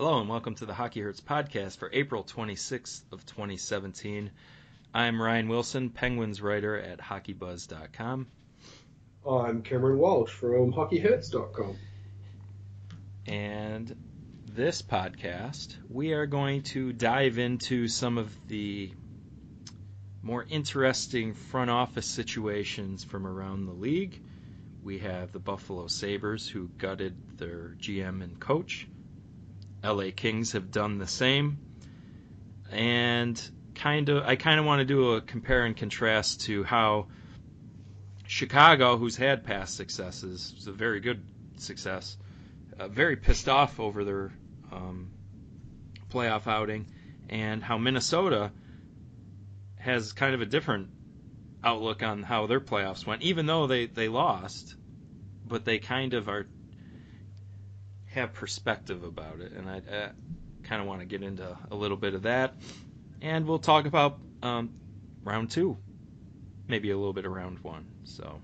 Hello and welcome to the Hockey Hurts podcast for April 26th of 2017. I'm Ryan Wilson, Penguins writer at hockeybuzz.com. I'm Cameron Walsh from hockeyhurts.com. And this podcast, we are going to dive into some of the more interesting front office situations from around the league. We have the Buffalo Sabres who gutted their GM and coach. LA Kings have done the same. And kind of I kind of want to do a compare and contrast to how Chicago, who's had past successes, a very good success, uh, very pissed off over their um, playoff outing, and how Minnesota has kind of a different outlook on how their playoffs went, even though they, they lost, but they kind of are have perspective about it, and I, kind of want to get into a little bit of that, and we'll talk about um, round two, maybe a little bit of round one. So,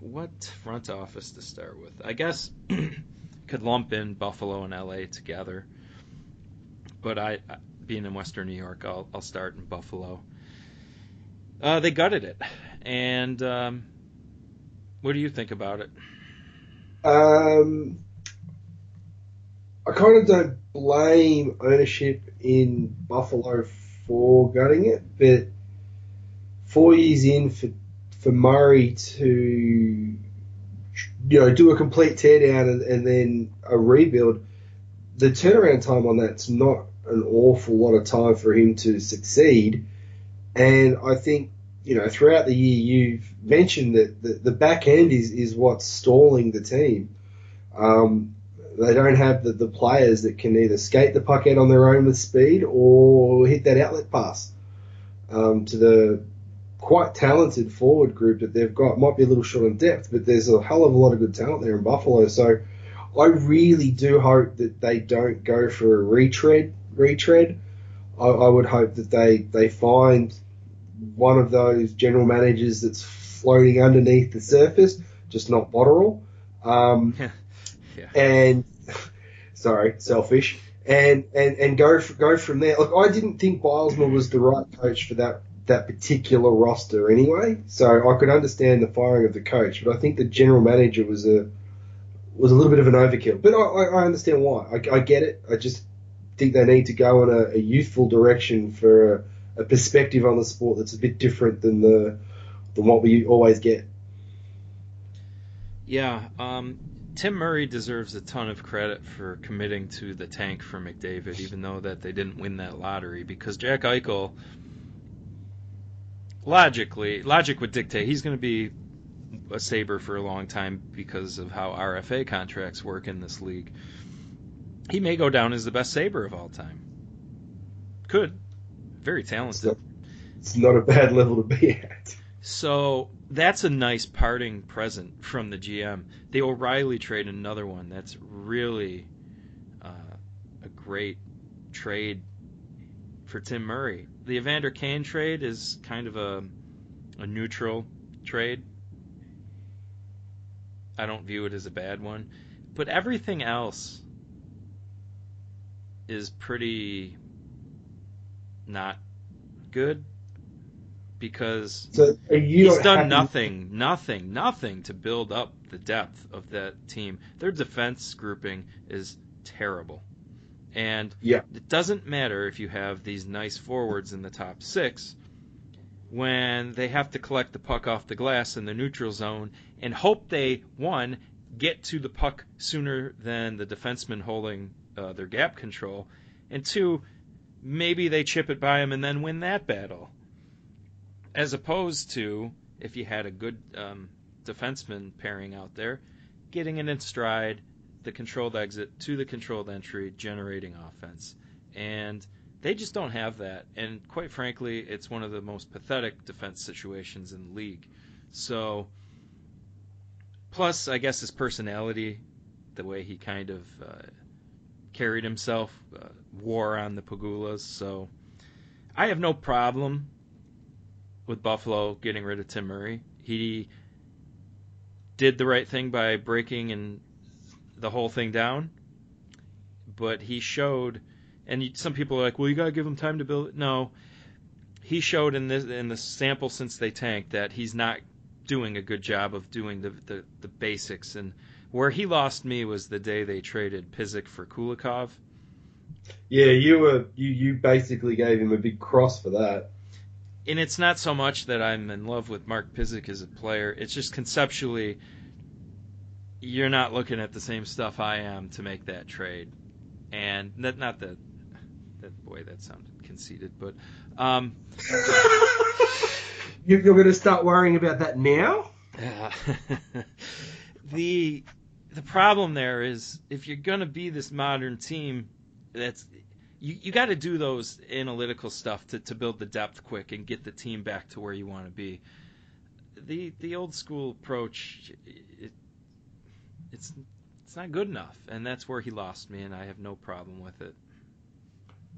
what front office to start with? I guess could lump in Buffalo and LA together, but I, being in Western New York, I'll, I'll start in Buffalo. Uh, they gutted it, and um, what do you think about it? Um, I kind of don't blame ownership in Buffalo for gutting it, but four years in for for Murray to you know do a complete teardown and, and then a rebuild, the turnaround time on that's not an awful lot of time for him to succeed. And I think you know, throughout the year, you've mentioned that the, the back end is, is what's stalling the team. Um, they don't have the, the players that can either skate the puck out on their own with speed or hit that outlet pass um, to the quite talented forward group that they've got. Might be a little short on depth, but there's a hell of a lot of good talent there in Buffalo. So I really do hope that they don't go for a retread. Retread. I, I would hope that they they find one of those general managers that's floating underneath the surface, just not Botterill. Um, yeah. And sorry, selfish. And, and, and go go from there. Look, I didn't think Bylsma was the right coach for that that particular roster anyway. So I could understand the firing of the coach, but I think the general manager was a was a little bit of an overkill. But I, I understand why. I, I get it. I just think they need to go in a, a youthful direction for a, perspective on the sport that's a bit different than the than what we always get. Yeah, um, Tim Murray deserves a ton of credit for committing to the tank for McDavid, even though that they didn't win that lottery. Because Jack Eichel, logically, logic would dictate he's going to be a Saber for a long time because of how RFA contracts work in this league. He may go down as the best Saber of all time. Could very talented. It's not, a bad level to be at. So that's a nice parting present from the GM. The O'Reilly trade, another one that's really uh, a great trade for Tim Murray. The Evander Kane trade is kind of a a neutral trade. I don't view it as a bad one, but everything else is pretty not good because so he's done nothing, nothing, nothing to build up the depth of that team. Their defense grouping is terrible. And yeah. it doesn't matter if you have these nice forwards in the top six when they have to collect the puck off the glass in the neutral zone and hope they, one, get to the puck sooner than the defenseman holding uh, their gap control, and two, maybe they chip it by him and then win that battle. As opposed to if you had a good um, defenseman pairing out there, getting it in stride, the controlled exit to the controlled entry, generating offense. And they just don't have that. And quite frankly, it's one of the most pathetic defense situations in the league. So, plus, I guess his personality, the way he kind of uh, carried himself, uh, wore on the Pegulas. So I have no problem with Buffalo getting rid of Tim Murray. He did the right thing by breaking and the whole thing down. but he showed, and some people are like, well, you gotta give him time to build. No, he showed in this in the sample since they tanked that he's not doing a good job of doing the the, the basics. And where he lost me was the day they traded Pysyk for Kulikov. Yeah, you were you you basically gave him a big cross for that. And it's not so much that I'm in love with Mark Pysyk as a player. It's just conceptually, you're not looking at the same stuff I am to make that trade. And not, not that that boy that sounded conceited, but um, You- You're going to start worrying about that now? Yeah. the the problem there is if you're going to be this modern team, that's you, you got to do those analytical stuff to, to build the depth quick and get the team back to where you want to be. The the old school approach, it, it's it's not good enough, and that's where he lost me, and I have no problem with it.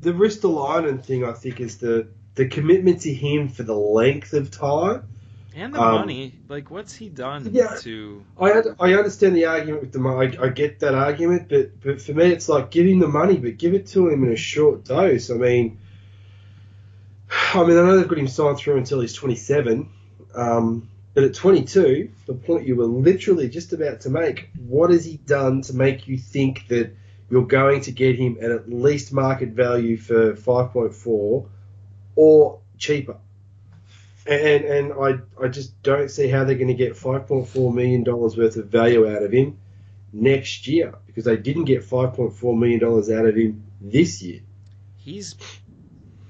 The Ristolainen thing, I think, is the the commitment to him for the length of time. And the Um, money, like what's he done Yeah. to? I un- I understand the argument with the money. I, I get that argument, but but for me, it's like give him the money, but give it to him in a short dose. I mean, I mean, I know they've got him signed through until he's 27, um, but at 22, the point you were literally just about to make, what has he done to make you think that you're going to get him at at least market value for 5.4 or cheaper? And and I I just don't see how they're going to get 5.4 million dollars worth of value out of him next year because they didn't get 5.4 million dollars out of him this year. he's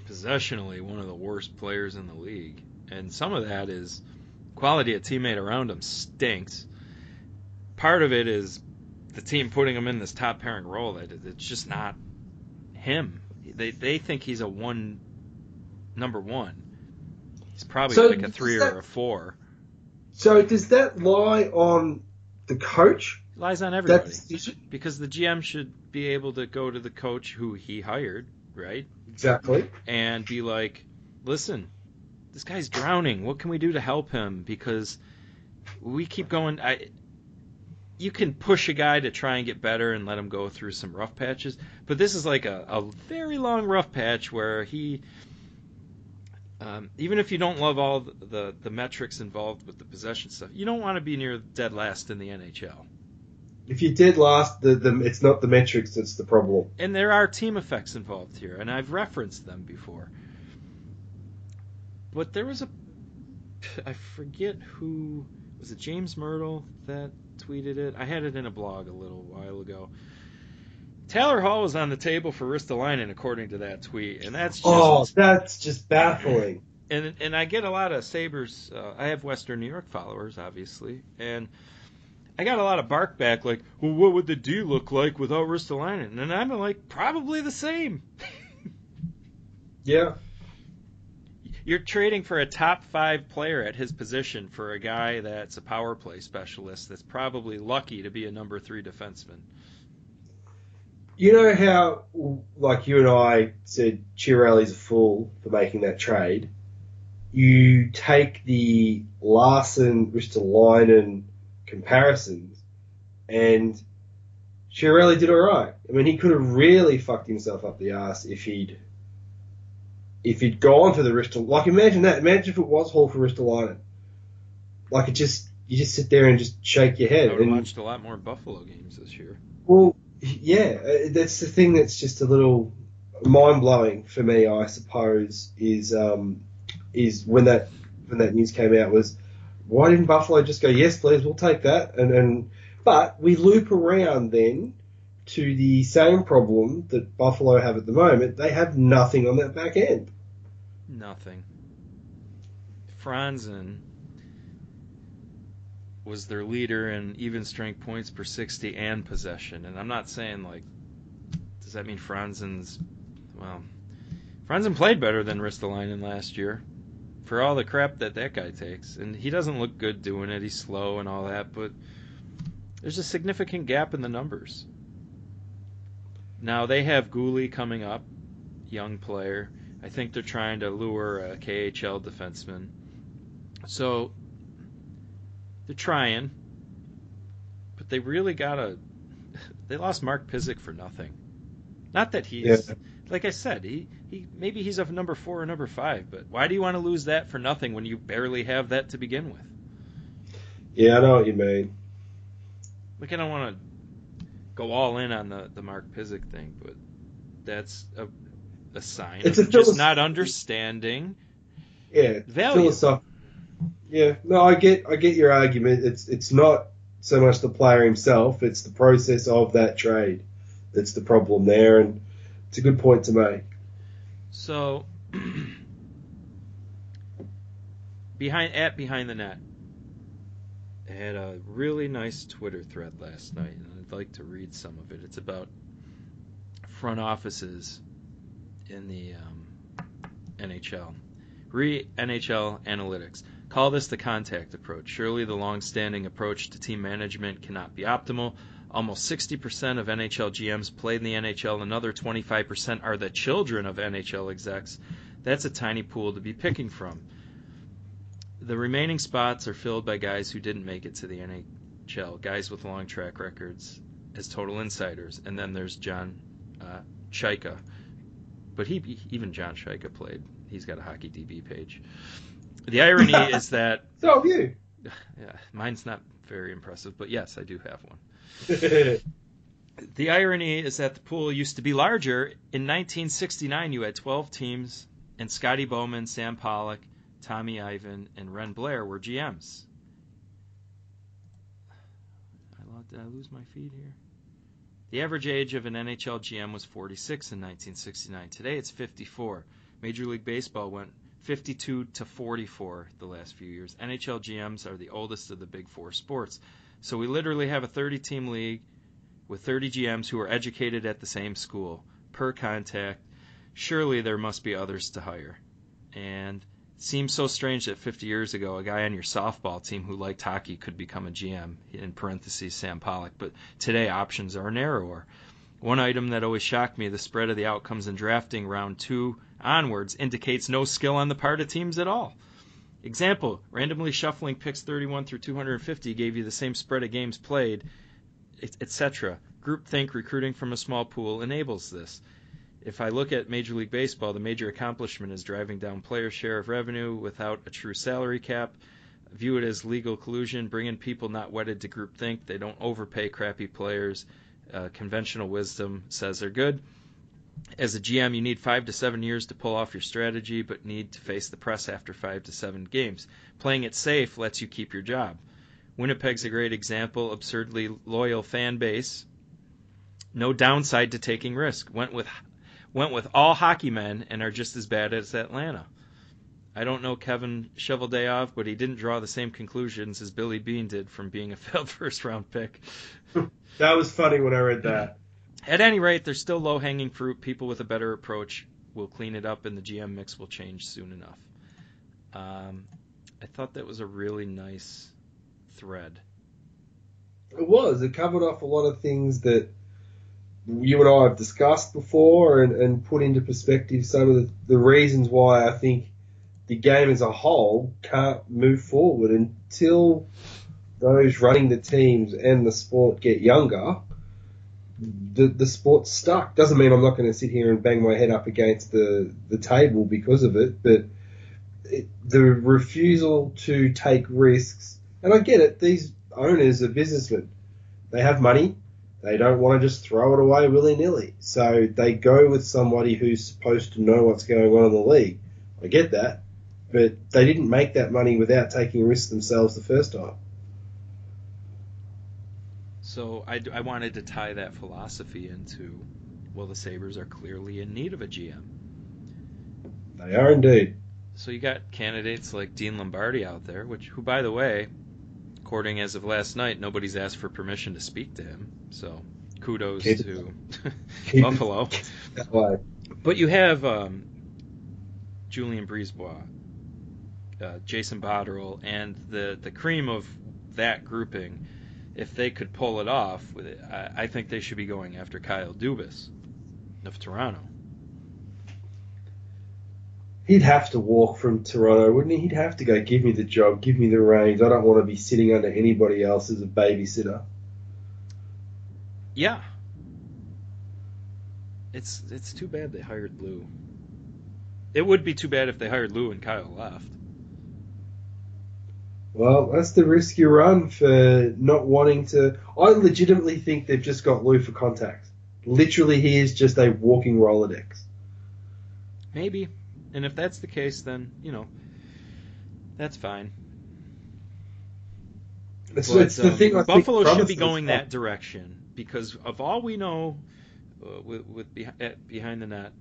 possessionally one of the worst players in the league, and some of that is quality of teammate around him stinks. Part of it is the team putting him in this top pairing role that it's just not him. They they think he's a one number one. He's probably So like a three that- or a four. So does that lie on the coach? He lies on That everybody decision? because the GM should be able to go to the coach who he hired, right? Exactly. and be like, listen, this guy's drowning. What can we do to help him? Because we keep going. I, you can push a guy to try and get better and let him go through some rough patches, but this is like a, a very long rough patch where he, um, even if you don't love all the, the the metrics involved with the possession stuff, you don't want to be near dead last in the NHL. If you did last, the, the it's not the metrics that's the problem. and there are team effects involved here, and I've referenced them before. But there was a, I forget who was it James Mirtle that tweeted it. I had it in a blog a little while ago. Taylor Hall was on the table for Ristolainen, according to that tweet, and that's just Oh, that's just baffling. and and I get a lot of Sabres. Uh, I have Western New York followers, obviously, and I got a lot of bark back like, "Well, what would the D look like without Ristolainen?" And I'm like, probably the same. Yeah. You're trading for a top five player at his position for a guy that's a power play specialist that's probably lucky to be a number three defenseman. You know how, like you and I said, Chiarelli's a fool for making that trade. You take the Larsson Ristolainen comparisons, and Chiarelli did all right. I mean, he could have really fucked himself up the ass if he'd if he'd gone for the Ristol. Like, imagine that. Imagine if it was Hall for Ristolainen. Like, it just you just sit there and just shake your I head. would have and- watched a lot more Buffalo games this year. well, yeah, uh, that's the thing that's just a little mind blowing for me, I suppose, is um, is when that when that news came out was why didn't Buffalo just go yes, please, we'll take that, and and but we loop around then to the same problem that Buffalo have at the moment. They have nothing on that back end. Nothing. Franson was their leader in even strength points per 60 and possession. And I'm not saying, like, does that mean Franson's. Well, Franson played better than Ristolainen last year for all the crap that that guy takes. And he doesn't look good doing it. He's slow and all that, but there's a significant gap in the numbers. Now, they have Guhle coming up, young player. I think they're trying to lure a KHL defenseman. So they're trying, but they really gotta. They lost Mark Pysyk for nothing. Not that he's, yeah. like I said, he, he maybe he's a number four or number five, but why do you want to lose that for nothing when you barely have that to begin with? Yeah, I know what you mean. Like I don't want to go all in on the the Mark Pysyk thing, but that's a a sign it's of just not understanding. Yeah, value. Yeah, no, I get I get your argument. It's it's not so much the player himself; it's the process of that trade that's the problem there, and it's a good point to make. So, behind at behind the net, I had a really nice Twitter thread last night, and I'd like to read some of it. It's about front offices in the um, NHL. Re NHL analytics. Call this the contact approach. Surely the long standing approach to team management cannot be optimal. Almost 60% of NHL GMs played in the NHL, another 25% are the children of NHL execs. That's a tiny pool to be picking from. The remaining spots are filled by guys who didn't make it to the NHL, guys with long track records as total insiders. And then there's John uh, Chayka. But he even John Chayka played. He's got a hockey DB page. The irony is that. So have you. Yeah, mine's not very impressive, but yes, I do have one. the irony is that the pool used to be larger. In 1969, you had 12 teams, and Scotty Bowman, Sam Pollock, Tommy Ivan, and Wren Blair were GMs. Did I lose my feed here? The average age of an NHL GM was 46 in 1969. Today it's 54. Major League Baseball went 52 to 44 the last few years. NHL GMs are the oldest of the big four sports. So we literally have a 30 team league with 30 GMs who are educated at the same school per contact. Surely there must be others to hire. And it seems so strange that 50 years ago, a guy on your softball team who liked hockey could become a GM, in parentheses, Sam Pollock. But today, options are narrower. One item that always shocked me the spread of the outcomes in drafting round two onwards indicates no skill on the part of teams at all. Example, randomly shuffling picks 31 through 250 gave you the same spread of games played, etc. Groupthink recruiting from a small pool enables this. If I look at Major League Baseball, the major accomplishment is driving down player share of revenue without a true salary cap. View it as legal collusion, bring in people not wedded to groupthink. They don't overpay crappy players. Uh, conventional wisdom says they're good. As a GM, you need five to seven years to pull off your strategy, but need to face the press after five to seven games. Playing it safe lets you keep your job. Winnipeg's a great example. Absurdly loyal fan base. No downside to taking risk. Went with went with all hockey men and are just as bad as Atlanta. I don't know Kevin Cheveldayoff, but he didn't draw the same conclusions as Billy Beane did from being a failed first round pick. that was funny when I read that. At any rate, there's still low hanging fruit. People with a better approach will clean it up, and the GM mix will change soon enough. Um, I thought that was a really nice thread. It was. It covered off a lot of things that you and I have discussed before and, and put into perspective some of the, the reasons why I think the game as a whole can't move forward until those running the teams and the sport get younger. The, the sport's stuck. Doesn't mean I'm not going to sit here and bang my head up against the, the table because of it, but it, the refusal to take risks, and I get it, these owners are businessmen. They have money, they don't want to just throw it away willy nilly. So they go with somebody who's supposed to know what's going on in the league. I get that. But they didn't make that money without taking risks themselves the first time. So I, I wanted to tie that philosophy into, well, the Sabres are clearly in need of a GM. They are indeed. So you got candidates like Dean Lombardi out there, which, who, by the way, according as of last night, nobody's asked for permission to speak to him. So kudos keep to Buffalo. But you have um, Julien BriseBois, uh, Jason Botterill, and the the cream of that grouping. If they could pull it off, I, I think they should be going after Kyle Dubas of Toronto he'd have to walk from Toronto, wouldn't he? He'd have to go, give me the job, give me the reins. I don't want to be sitting under anybody else as a babysitter. Yeah. it's it's too bad they hired Lou. It would be too bad if they hired Lou and Kyle left. Well, that's the risk you run for not wanting to. I legitimately think they've just got Lou for contacts. Literally, he is just a walking Rolodex. Maybe. And if that's the case, then, you know, that's fine. It's, But, it's the um, thing. I Buffalo think should be going that direction because of all we know uh, with, with behi- at, behind the net,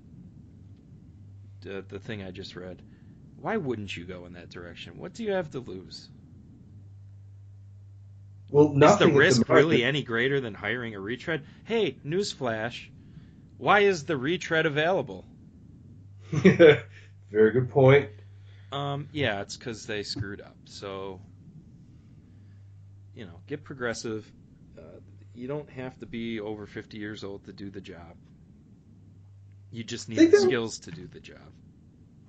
the, the thing I just read. Why wouldn't you go in that direction? What do you have to lose? Well, Is the risk moment. really any greater than hiring a retread? Hey, newsflash. Why is the retread available? Very good point. Um, yeah, it's because they screwed up. So, you know, get progressive. Uh, you don't have to be over 50 years old to do the job. You just need the skills to do the job.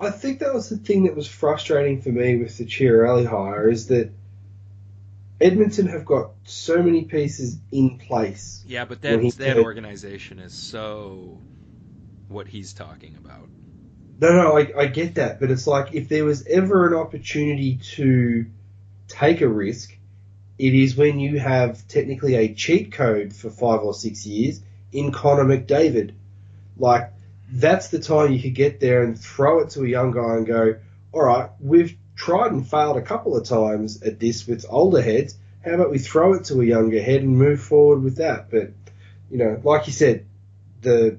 I think that was the thing that was frustrating for me with the Chiarelli hire is that Edmonton have got so many pieces in place. Yeah, but that that organization is so what he's talking about. No, no, I, I get that, but it's like if there was ever an opportunity to take a risk, it is when you have technically a cheat code for five or six years in Connor McDavid. Like, that's the time you could get there and throw it to a young guy and go, all right, we've tried and failed a couple of times at this with older heads. How about we throw it to a younger head and move forward with that? But, you know, like you said, the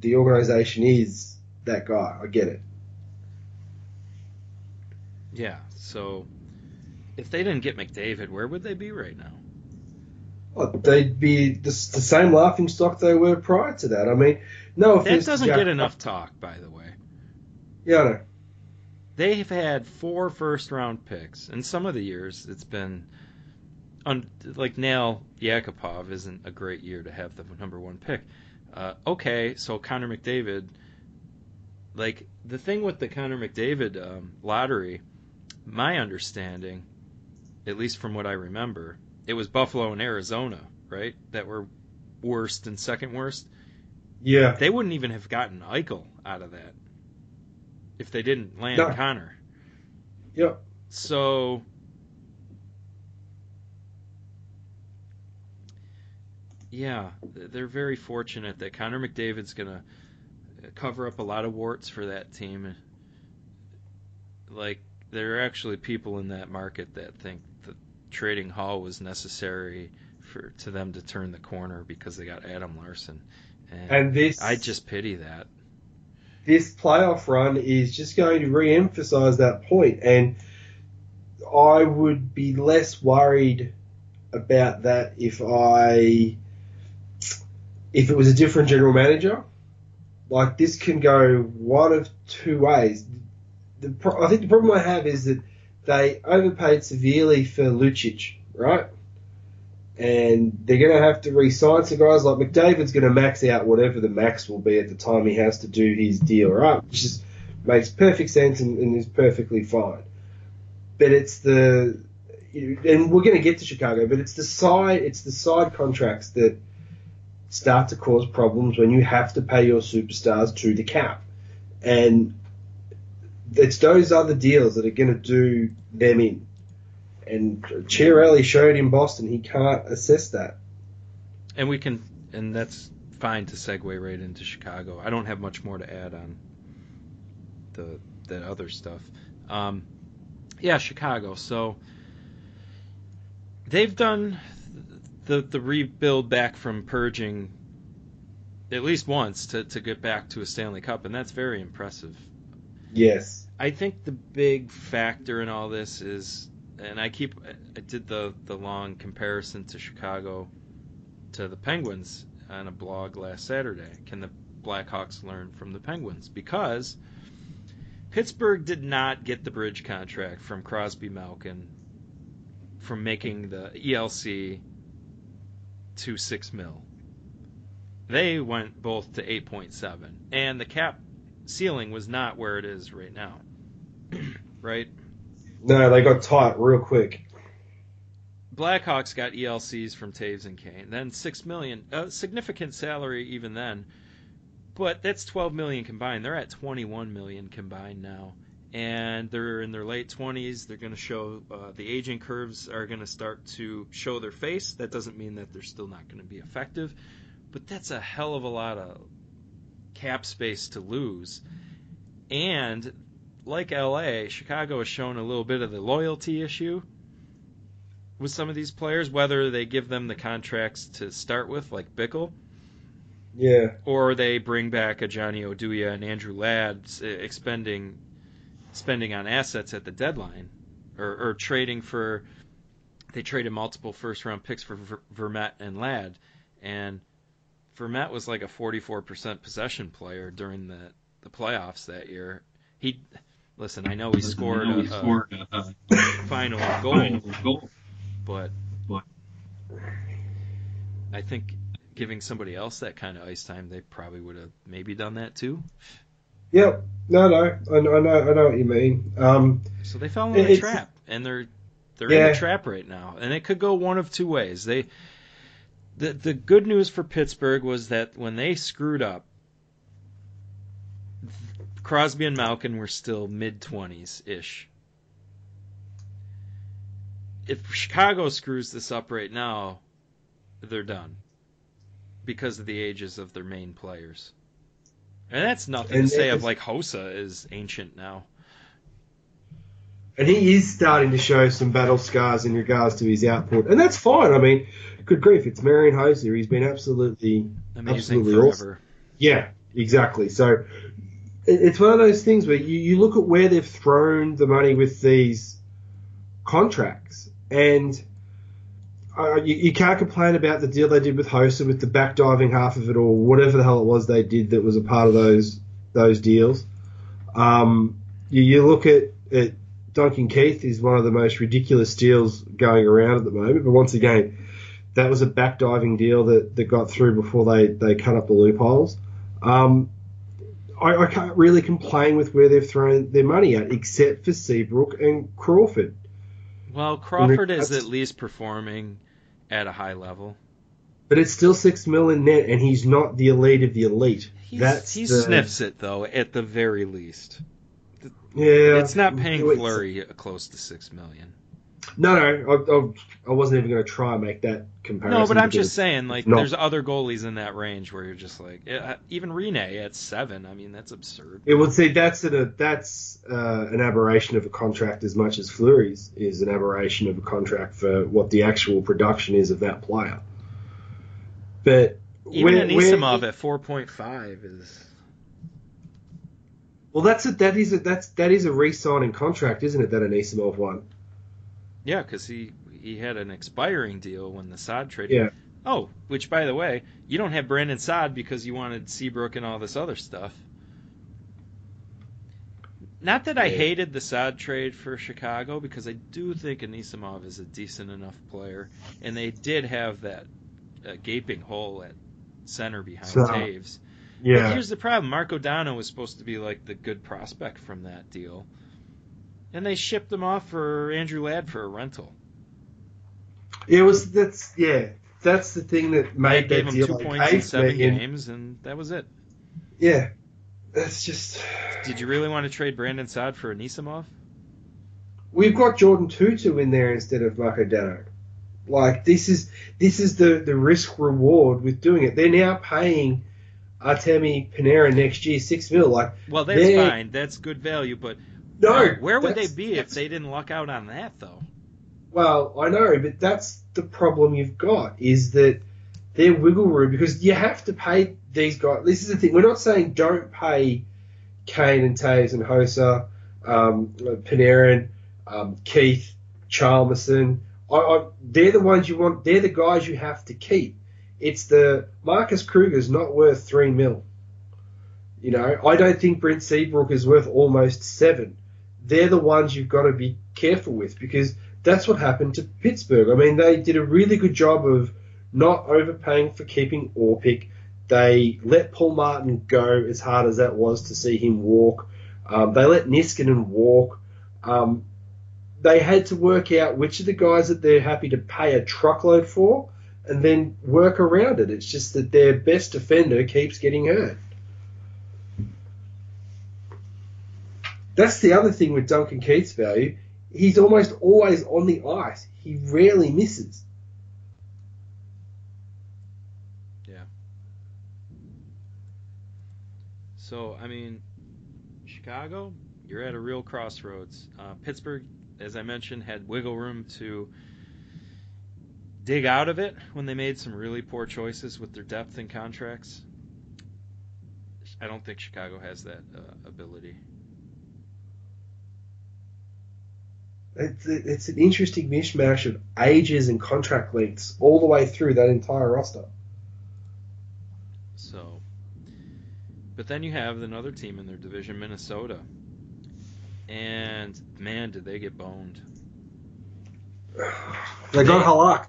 the organization is that guy. I get it. Yeah, so if they didn't get McDavid, where would they be right now? Oh, they'd be the, the same laughing stock they were prior to that. I mean, no That offense. to doesn't Jack- get enough talk, by the way. Yeah, I know. They have had four first round picks, and some of the years it's been un, like Nail Yakupov isn't a great year to have the number one pick. Uh, okay, so Connor McDavid, like the thing with the Connor McDavid um, lottery, my understanding, at least from what I remember, it was Buffalo and Arizona, right, that were worst and second worst. Yeah, They wouldn't even have gotten Eichel out of that if they didn't land No. Connor. Yep. So yeah, they're very fortunate that Connor McDavid's gonna uh, cover up a lot of warts for that team. Like there are actually people in that market that think that trading Hall was necessary for to them to turn the corner because they got Adam Larsson. And, and this I just pity that. This playoff run is just going to re-emphasize that point, and I would be less worried about that if I if it was a different general manager. Like this can go one of two ways. The I think the problem I have is that they overpaid severely for Lucic, right? And they're going to have to re-sign some guys like McDavid's going to max out whatever the max will be at the time he has to do his deal, right? Which just makes perfect sense and, and is perfectly fine. But it's the and we're going to get to Chicago, but it's the side it's the side contracts that start to cause problems when you have to pay your superstars to the cap, and it's those other deals that are going to do them in. And Chiarelli showed in Boston he can't assess that. And we can, and that's fine to segue right into Chicago. I don't have much more to add on the that other stuff. Um, yeah, Chicago. So they've done the the rebuild back from purging at least once to to get back to a Stanley Cup, and that's very impressive. Yes. I think the big factor in all this is, and I keep, I did the the long comparison to Chicago, to the Penguins on a blog last Saturday. Can the Blackhawks learn from the Penguins? Because Pittsburgh did not get the bridge contract from Crosby Malkin from making the ELC to six mil. They went both to eight point seven, and the cap ceiling was not where it is right now. right? No, they got tight real quick. Blackhawks got ELCs from Toews and Kane. Then six million, a significant salary even then. but that's 12 million combined. They're at 21 million combined now, and they're in their late 20s. They're going to show uh, the aging curves are going to start to show their face. That doesn't mean that they're still not going to be effective, but that's a hell of a lot of cap space to lose. And like LA, Chicago has shown a little bit of the loyalty issue with some of these players, whether they give them the contracts to start with, like Bickell, Yeah. or they bring back a Johnny Oduya and Andrew Ladd, expending spending on assets at the deadline, or, or trading for. They traded multiple first round picks for Ver- Vermette and Ladd, and Vermette was like a 44% possession player during the the playoffs that year. He listen, I know he scored know he a, a scored a, a final goal, final goal. but But- I think giving somebody else that kind of ice time, they probably would have maybe done that too. Yep. No, no. I know. I know, I know what you mean. Um, So they fell in a trap, and they're they're in a trap right now, and it could go one of two ways. They the the good news for Pittsburgh was that when they screwed up, Crosby and Malkin were still mid twenties ish. If Chicago screws this up right now, they're done because of the ages of their main players. And that's nothing And to say of like Hossa is ancient now. and he is starting to show some battle scars in regards to his output, and that's fine. I mean, good grief, it's Marian Hossa. He's been absolutely Amazing Absolutely forever. awesome. Yeah, exactly. So it's one of those things where you, you look at where they've thrown the money with these contracts, and uh, you, you can't complain about the deal they did with Hossa with the backdiving half of it or whatever the hell it was they did that was a part of those those deals. Um, you, you look at, at Duncan Keith is one of the most ridiculous deals going around at the moment, but once again, that was a backdiving deal that, that got through before they, they cut up the loopholes. Um, I, I can't really complain with where they've thrown their money at, except for Seabrook and Crawford. Well, Crawford is at least performing at a high level. But it's still six mil in net, and he's not the elite of the elite. He's, That's he the- sniffs it though, at the very least. Yeah, it's not paying Fleury close to six million. No, no, I, I, wasn't even going to try and make that comparison. No, but I'm just saying, like, not. there's other goalies in that range where you're just like, even Rinne at seven. I mean, that's absurd. It would see that's a, that's uh, an aberration of a contract as much as Fleury's is an aberration of a contract for what the actual production is of that player. But Even where- Anisimov at 4.5 is. well, that's a, that is a, that's that is a re-signing contract, isn't it? That Anisimov one. Yeah, because he he had an expiring deal when the Saad trade. Yeah. Oh, which by the way, you don't have Brandon Saad because you wanted Seabrook and all this other stuff. Not that I hated the Saad trade for Chicago because I do think Anisimov is a decent enough player, and they did have that uh, gaping hole at center behind So- Toews. But here's the problem: Marco Dano was supposed to be like the good prospect from that deal, and they shipped them off for Andrew Ladd for a rental. It was that's yeah. That's the thing that They made gave that him deal two like points in seven million. games, and that was it. Yeah, that's just. Did you really want to trade Brandon Saad for Anisimov? We've got Jordan Tutu in there instead of Marco Dano. Like this is this is the the risk reward with doing it. They're now paying Artemi Panarin next year six mil. Like Well, that's fine. That's good value, but no, where would they be if they didn't luck out on that, though? Well, I know, but that's the problem you've got is that their wiggle room because you have to pay these guys. This is the thing. We're not saying don't pay Kane and Toews and Hossa, um, Panarin, um, Keith, Hjalmarsson. I, I, they're the ones you want. They're the guys you have to keep. It's the Marcus Kruger's not worth three mil. You know, I don't think Brent Seabrook is worth almost seven. They're the ones you've got to be careful with because that's what happened to Pittsburgh. I mean, they did a really good job of not overpaying for keeping Orpik. They let Paul Martin go as hard as that was to see him walk. Um, they let Niskanen walk. Um, they had to work out which of the guys that they're happy to pay a truckload for and then work around it. It's just that their best defender keeps getting hurt. That's the other thing with Duncan Keith's value. He's almost always on the ice. He rarely misses. Yeah. So, I mean, Chicago, you're at a real crossroads. Uh, Pittsburgh, as I mentioned, had wiggle room to dig out of it when they made some really poor choices with their depth and contracts. I don't think Chicago has that uh, ability. It's, it's an interesting mishmash of ages and contract lengths all the way through that entire roster. So, but then you have another team in their division, Minnesota, and man, did they get boned. They got Halak.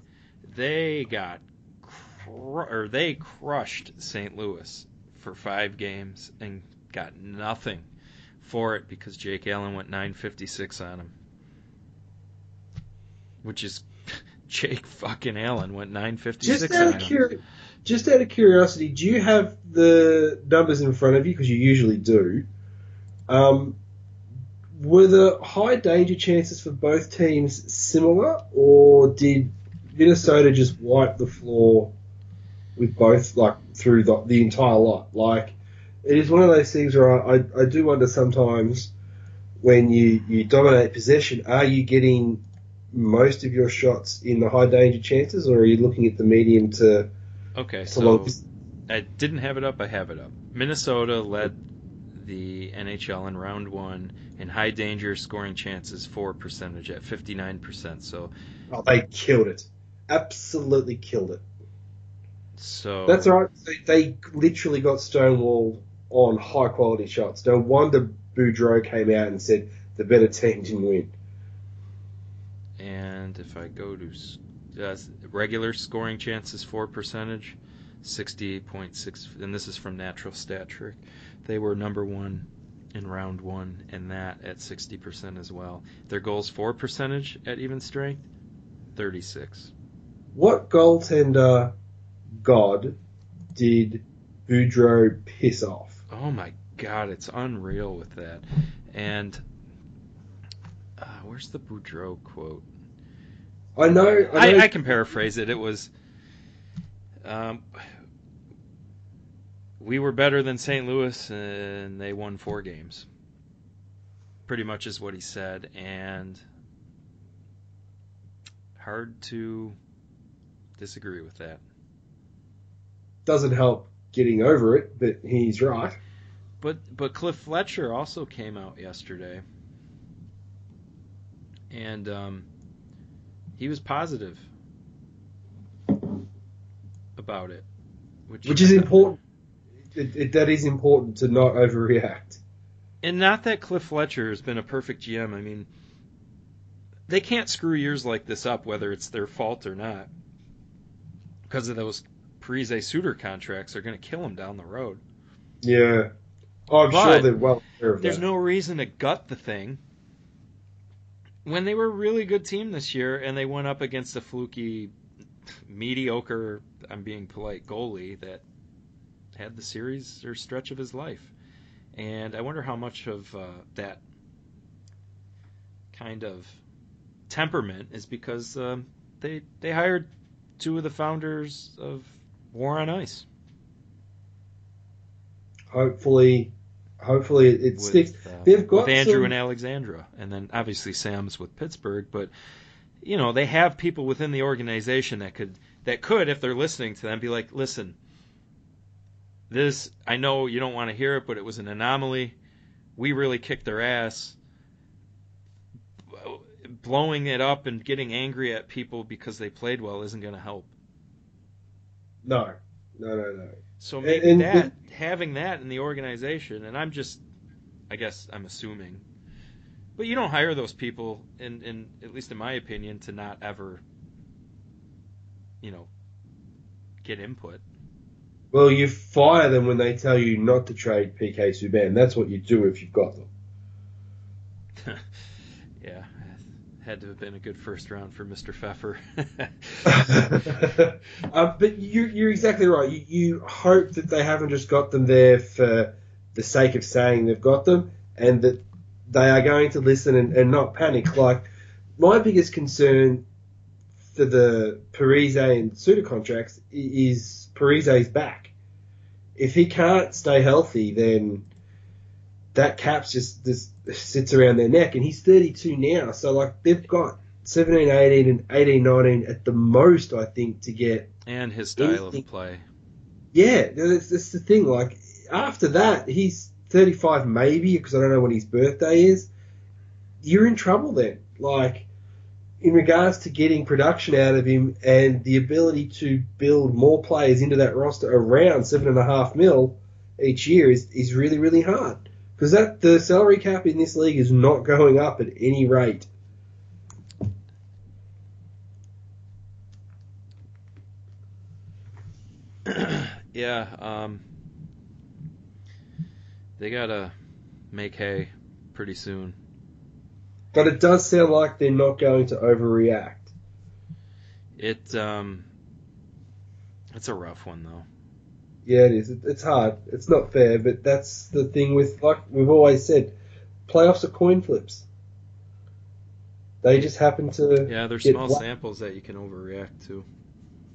They got, cru- or they crushed St. Louis for five games and got nothing for it because Jake Allen went 956 on him. Which is Jake fucking Allen went 956 Just out of just out of curiosity, do you have the numbers in front of you? Because you usually do. Um, were the high danger chances for both teams similar, or did Minnesota just wipe the floor with both, like through the, the entire lot? Like, it is one of those things where I, I, I do wonder sometimes when you, you dominate possession, are you getting most of your shots in the high danger chances, or are you looking at the medium to Okay, to so low? I didn't have it up. I have it up. Minnesota led the NHL in round one in high danger scoring chances for percentage at 59%. So, Oh, they killed it. Absolutely killed it. so That's all right. They, they literally got stonewalled on high quality shots. No wonder Boudreau came out and said the better team didn't win. And if I go to uh, regular scoring chances for percentage, 60.6, and this is from Natural Stat Trick, they were number one in round one, and that at 60% as well. Their goals for percentage at even strength, 36. What goaltender god did Boudreau piss off? Oh my god, it's unreal with that. And uh, where's the Boudreau quote? I know. I, know I, I can paraphrase it. It was, um, we were better than St. Louis, and they won four games. Pretty much is what he said, and hard to disagree with that. doesn't help getting over it, but he's right. But but Cliff Fletcher also came out yesterday, and um, he was positive about it, which Which is important. It, it, that is important to not overreact. And not that Cliff Fletcher has been a perfect GM. I mean, they can't screw years like this up, whether it's their fault or not, because of those Parise Suter contracts. They're going to kill him down the road. Yeah. Oh, I'm But sure they're well aware of There's that. no reason to gut the thing. When they were a really good team this year and they went up against a fluky, mediocre, I'm being polite, goalie that had the series or stretch of his life. And I wonder how much of uh, that kind of temperament is because um, they they hired two of the founders of War on Ice. hopefully, hopefully it, it with, sticks. uh, They've got with Andrew some- and Alexandra, and then obviously Sam's with Pittsburgh. But you know they have people within the organization that could that could, if they're listening to them, be like, listen, this I know you don't want to hear it, but it was an anomaly. We really kicked their ass. Blowing it up and getting angry at people because they played well isn't going to help. No, no, no, no. So maybe and that having that in the organization, and I'm just, I guess I'm assuming, but you don't hire those people, in, in at least in my opinion, to not ever, you know, get input. Well, you fire them when they tell you not to trade PK Subban. That's what you do if you've got them. yeah, had to have been a good first round for Mr. Pfeffer. uh, but you, you're exactly right. You, you hope that they haven't just got them there for the sake of saying they've got them, and that they are going to listen and, and not panic. Like my biggest concern for the Parise and Suter contracts is Parise's back. If he can't stay healthy, then that cap's just, just sits around their neck, and he's 32 now. So like they've got 17, 18, and 18, 19 at the most, I think, to get. And his style of play. Yeah, that's, that's the thing. Like after that, he's 35 maybe because I don't know when his birthday is. You're in trouble then. Like in regards to getting production out of him and the ability to build more players into that roster around seven and a half mil each year is, is really really hard because that the salary cap in this league is not going up at any rate. yeah, um, they gotta make hay pretty soon. But it does sound like they're not going to overreact. It um, it's a rough one though. Yeah, it is. It- It's hard. It's not fair, but that's the thing with, like we've always said, playoffs are coin flips. They just happen to. Yeah, there's small black- samples that you can overreact to.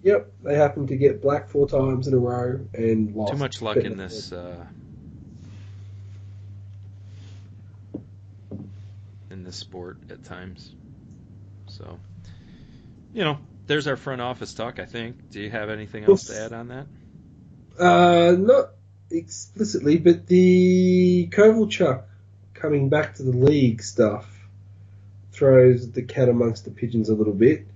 Yep, they happen to get black four times in a row and lost. Too much luck But- in this uh, in this sport at times. So, you know, there's our front office talk. I think. Do you have anything else to add on that? Uh, not explicitly, but the Kovalchuk coming back to the league stuff throws the cat amongst the pigeons a little bit.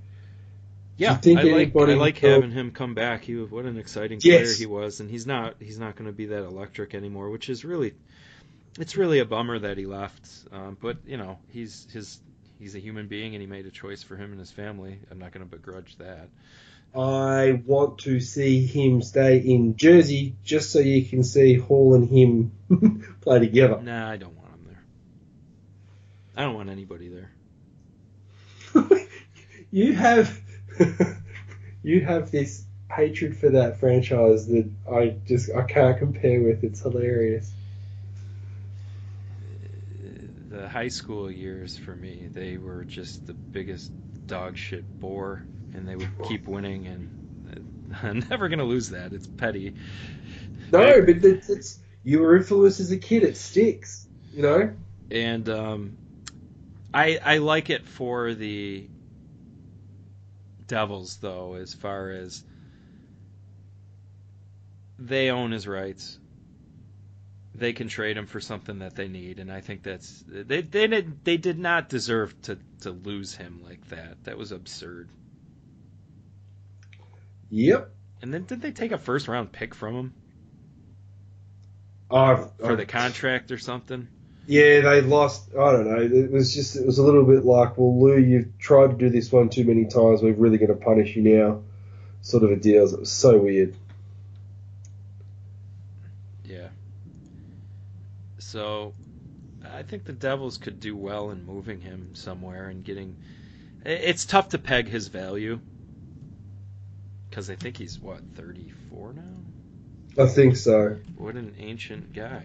Yeah, think I like I like having him come back. He what an exciting player he was, and he's not he's not going to be that electric anymore, which is really it's really a bummer that he left. Um, but you know he's his he's a human being, and he made a choice for him and his family. I'm not going to begrudge that. I want to see him stay in Jersey just so you can see Hall and him play together. Nah, I don't want him there. I don't want anybody there. you have you have this hatred for that franchise that I just I can't compare with. It's hilarious. The high school years for me, they were just the biggest dog shit bore, and they would keep winning, and I'm never going to lose that. It's petty. No, but it's, it's you were influenced as a kid. It sticks, you know. and um, I I like it for the Devils though, as far as they own his rights. They can trade him for something that they need, and I think that's they they did they did not deserve to to lose him like that. That was absurd. Yep. And then did they take a first round pick from him I've, for uh, the contract or something? Yeah, they lost. I don't know. It was just it was a little bit like, well, Lou, you've tried to do this one too many times. We're really going to punish you now, sort of a deal. It was so weird. Yeah. So, I think the Devils could do well in moving him somewhere and getting. It's tough to peg his value because I think he's what 34 now. I think so. What an ancient guy!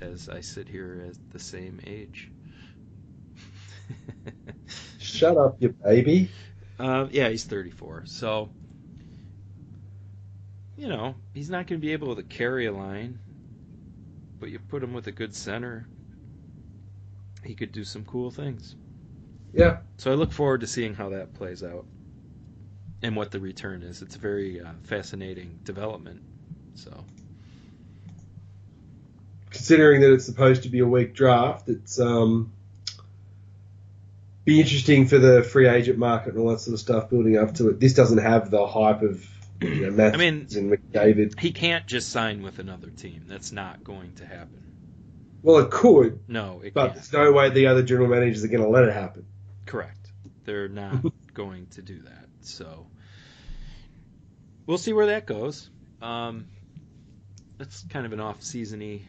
As I sit here at the same age. Shut up, you baby. Uh, yeah, he's 34. So, you know, he's not going to be able to carry a line, but you put him with a good center, he could do some cool things. Yeah. So I look forward to seeing how that plays out and what the return is. It's a very uh, fascinating development. So, Considering that it's supposed to be a weak draft, it's um be interesting for the free agent market and all that sort of stuff building up to it. This doesn't have the hype of you know, I mean- and McDavid. he can't just sign with another team. That's not going to happen. Well, it could, No, it but can't. there's no way the other general managers are going to let it happen. Correct. They're not going to do that. So we'll see where that goes. Um, that's kind of an off-seasony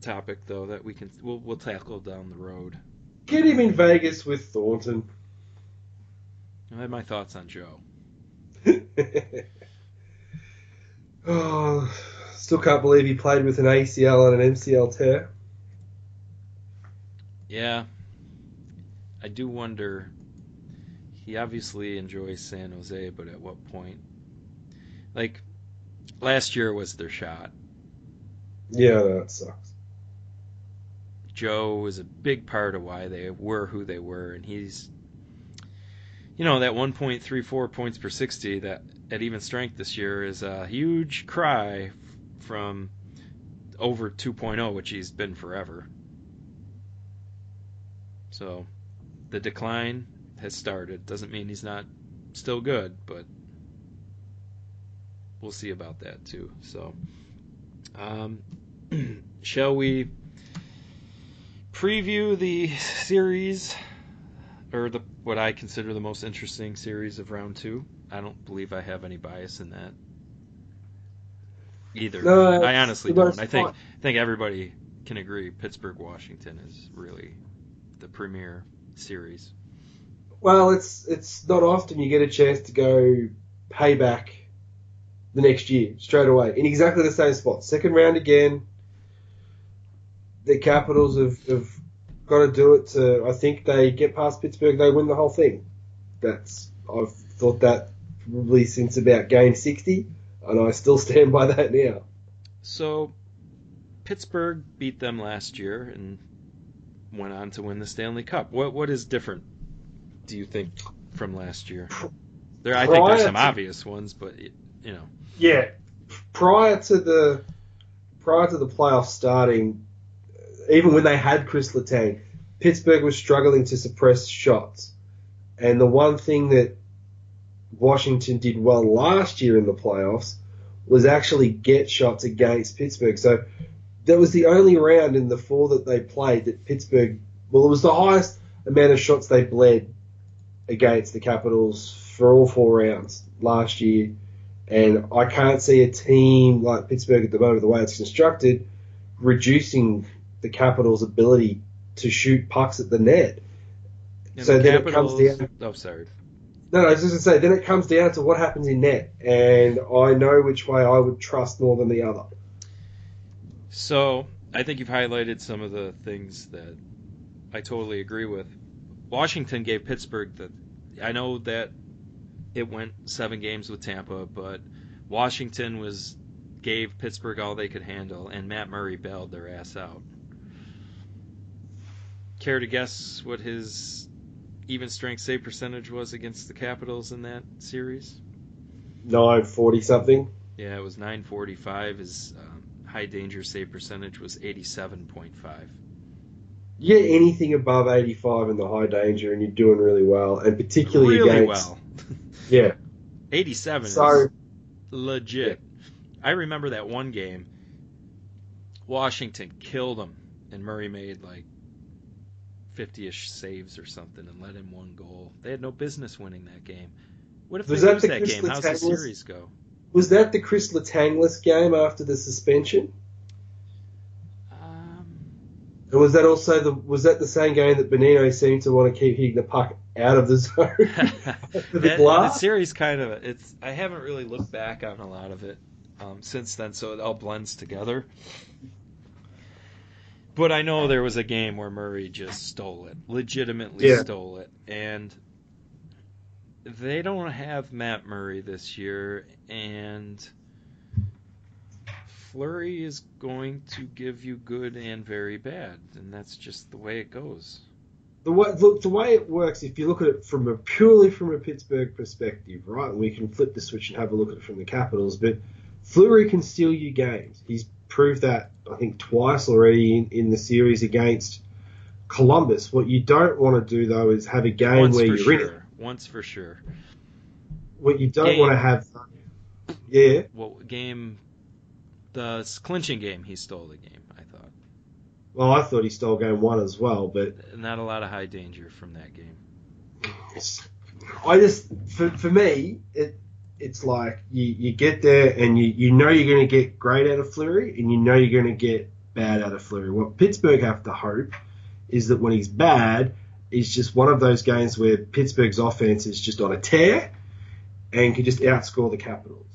topic, though, that we can we'll, we'll tackle down the road. Get him in Vegas with Thornton. I have my thoughts on Joe. oh, still can't believe he played with an ACL and an MCL tear. Yeah. I do wonder. He obviously enjoys San Jose, but at what point? Like, last year was their shot. Yeah, that sucks. Joe was a big part of why they were who they were, and he's, you know, that 1.34 points per 60 that at even strength this year is a huge cry from over 2.0, which he's been forever. So the decline has started. Doesn't mean he's not still good, but we'll see about that too. So, um, shall we preview the series or the what I consider the most interesting series of round two? I don't believe I have any bias in that either. No, I honestly don't. I think. I think everybody can agree Pittsburgh Washington is really the premier series. Well, it's it's not often you get a chance to go payback the next year straight away in exactly the same spot. Second round again. The Capitals have, have got to do it to. I think they get past Pittsburgh, they win the whole thing. That's I've thought that probably since about game sixty, and I still stand by that now. So Pittsburgh beat them last year and went on to win the Stanley Cup. What what is different do you think from last year? There I think there's some to- obvious ones, but you know. Yeah, prior to the prior to the playoffs starting, even when they had Chris Letang, Pittsburgh was struggling to suppress shots. And the one thing that Washington did well last year in the playoffs was actually get shots against Pittsburgh. So that was the only round in the four that they played that Pittsburgh, well, it was the highest amount of shots they bled against the Capitals for all four rounds last year. And I can't see a team like Pittsburgh at the moment, the way it's constructed, reducing the Capitals' ability to shoot pucks at the net. And So the then it comes down- Oh, sorry. No, no, I was just going to say, then it comes down to what happens in net. And I know which way I would trust more than the other. So I think you've highlighted some of the things that I totally agree with. Washington gave Pittsburgh the. I know that it went seven games with Tampa, but Washington was gave Pittsburgh all they could handle, and Matt Murray bailed their ass out. Care to guess what his even strength save percentage was against the Capitals in that series? 940 something. Yeah, it was 945. His um, high danger save percentage was 87.5. You get anything above 85 in the high danger, and you're doing really well. And particularly really against. well. Yeah. 87 So- is legit. I remember that one game. Washington killed him, and Murray made like 50-ish saves or something, and let in one goal. They had no business winning that game. What if Was they that lose the that Chris game? How's the series go? Was that the Chris Letang-less game after the suspension? And was that also the was that the same game that Bonino seemed to want to keep hitting the puck out of the zone? that, the the series kind of it's. I haven't really looked back on a lot of it um, since then, so it all blends together. But I know there was a game where Murray just stole it, legitimately Yeah. stole it, and they don't have Matt Murray this year, and Fleury is going to give you good and very bad, and that's just the way it goes. the way look the way it works, if you look at it from a purely from a Pittsburgh perspective, right? We can flip the switch and have a look at it from the Capitals, but Fleury can steal you games. He's proved that I think twice already in, in the series against Columbus. What you don't want to do though is have a game Once where you're in it. sure. Once for sure. What you don't Game. want to have, yeah. What game? The clinching game. He stole the game. I thought. Well, I thought he stole game one as well, but Not a lot of high danger from that game. I just for for me it it's like you, you get there and you, you know you're going to get great out of Fleury and you know you're going to get bad out of Fleury. What Pittsburgh have to hope is that when he's bad, it's just one of those games where Pittsburgh's offense is just on a tear and can just outscore the Capitals.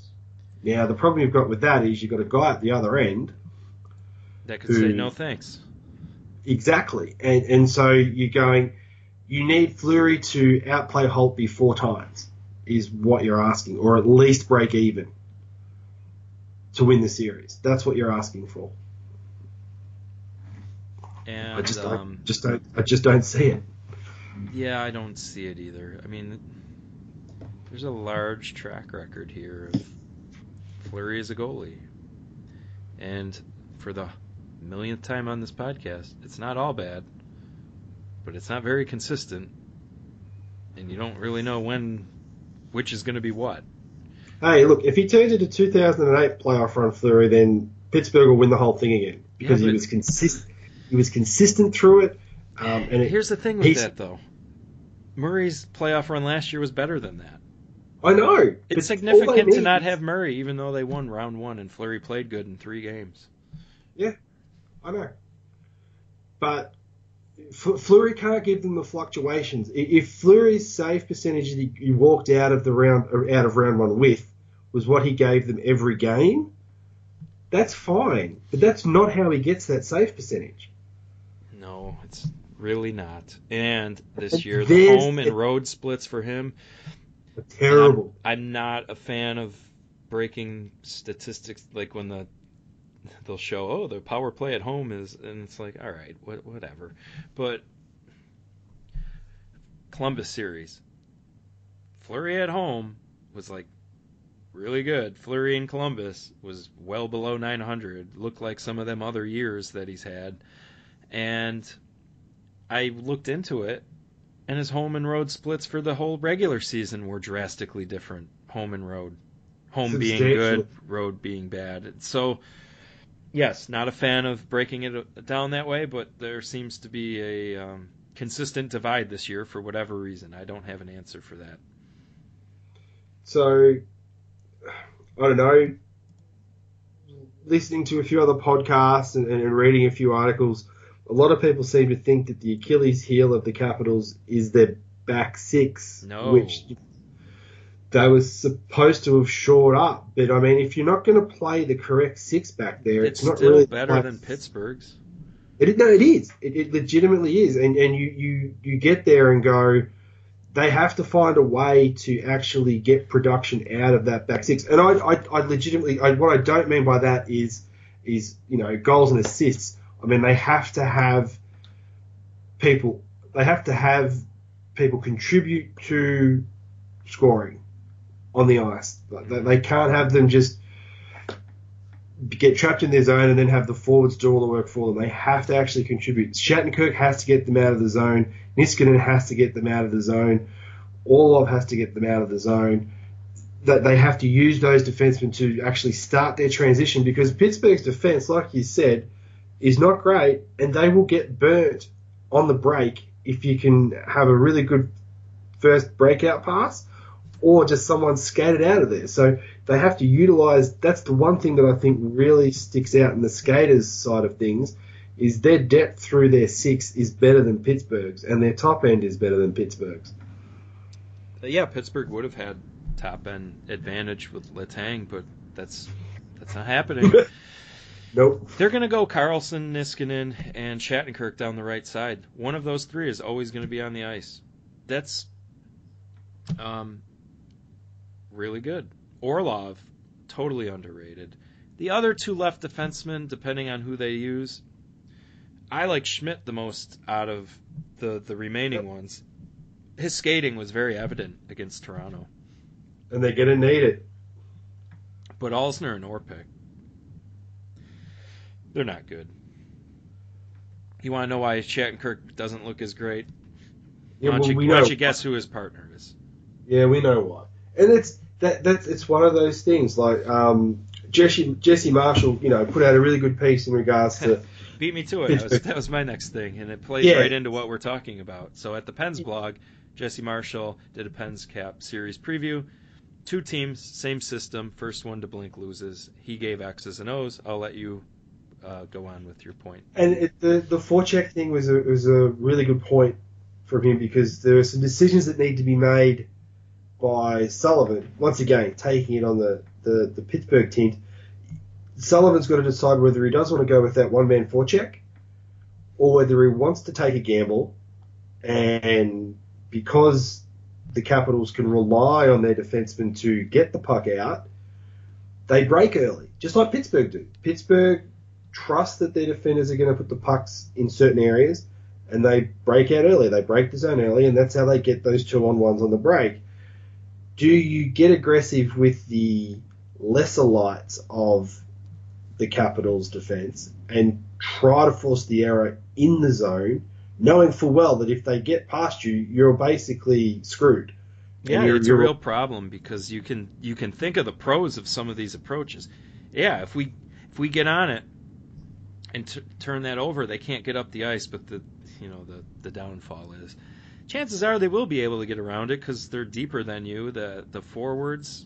Now the problem you've got with that is you've got a guy at the other end. That could say no thanks. Exactly, and and so you're going. You need Fleury to outplay Holtby four times, is what you're asking, or at least break even to win the series. That's what you're asking for. And I just, um, I just don't, I just don't see it. yeah, I don't see it either. I mean, there's a large track record here of Fleury as a goalie, and for the millionth time on this podcast, it's not all bad, but it's not very consistent, and you don't really know when which is going to be what. Hey, look, if he turns into 2008 playoff run Fleury, then Pittsburgh will win the whole thing again because Yeah, he was consistent. He was consistent through it, um, and it, Here's the thing with that though. Murray's playoff run last year was better than that. I know It's significant to not have Murray, even though they won round one and Fleury played good in three games. Yeah, I know, but F- Fleury can't give them the fluctuations. If Fleury's save percentage that he he walked out of the round out of round one with was what he gave them every game, that's fine. But that's not how he gets that save percentage. No, it's really not. And this year, the home and road splits for him. Terrible. I'm not a fan of breaking statistics like when the they'll show oh the power play at home is and it's like all right what, whatever but Columbus series Fleury at home was like really good Fleury in Columbus was well below 900 looked like some of them other years that he's had and I looked into it and his home and road splits for the whole regular season were drastically different. Home and road. Home being good road being bad. So yes not a fan of breaking it down that way but there seems to be a um, consistent divide this year for whatever reason. I don't have an answer for that. So, I don't know. Listening to a few other podcasts and, and reading a few articles, a lot of people seem to think that the Achilles heel of the Capitals is their back six, No. which they were supposed to have shored up. But I mean, if you're not going to play the correct six back there, it's it's, not still really better like- than pittsburgh's It, no, it is. It, it legitimately is. And and you, you you get there and go, they have to find a way to actually get production out of that back six. And I I, I legitimately I, what I don't mean by that is is you know goals and assists. I mean they have to have people. They have to have people contribute to scoring on the ice. They, can't have them just get trapped in their zone and then have the forwards do all the work for them. They have to actually contribute. Shattenkirk has to get them out of the zone. Niskanen has to get them out of the zone. Orlov has to get them out of the zone. That they have to use those defensemen to actually start their transition because Pittsburgh's defense, like you said, is not great, and they will get burnt on the break if you can have a really good first breakout pass or just someone skated out of there. So they have to utilize. That's the one thing that I think really sticks out in the skaters' side of things is their depth through their six is better than Pittsburgh's, and their top end is better than Pittsburgh's. Uh, yeah pittsburgh would have had top end advantage with letang but that's that's not happening Nope. They're going to go Carlson, Niskanen, and Shattenkirk down the right side. One of those three is always going to be on the ice. That's um, really good. Orlov, totally underrated. The other two left defensemen, depending on who they use, I like Schmidt the most out of the, the remaining ones. His skating was very evident against Toronto. And they're going to need it. But Alzner and Orpik, they're not good. You want to know why Shattenkirk doesn't look as great? Yeah, why don't, well, you, we why don't you guess who his partner is? Yeah, we know why. And it's that that's it's one of those things like um, Jesse Jesse Marshall, you know, put out a really good piece in regards to Beat me to it. That was, that was my next thing, and it plays Yeah. right into what we're talking about. So at the Pens blog, Jesse Marshall did a Pens Cap series preview. Two teams, same system. First one to blink loses. He gave X's and O's. I'll let you uh, go on with your point. And it, the the forecheck thing was a was a really good point from him because there are some decisions that need to be made by Sullivan. Once again, taking it on the, the, the Pittsburgh tint, Sullivan's got to decide whether he does want to go with that one man forecheck or whether he wants to take a gamble and because the Capitals can rely on their defensemen to get the puck out, they break early, just like Pittsburgh do. Pittsburgh trust that their defenders are going to put the pucks in certain areas, and they break out early. They break the zone early, and that's how they get those two on ones on the break. Do you get aggressive with the lesser lights of the Capitals' defense and try to force the error in the zone, knowing full well that if they get past you, you're basically screwed. Yeah, you're- it's a you're- real problem because you can you can think of the pros of some of these approaches. Yeah, if we if we get on it and t- turn that over, they can't get up the ice. But the you know the the downfall is chances are they will be able to get around it because they're deeper than you. The the forwards.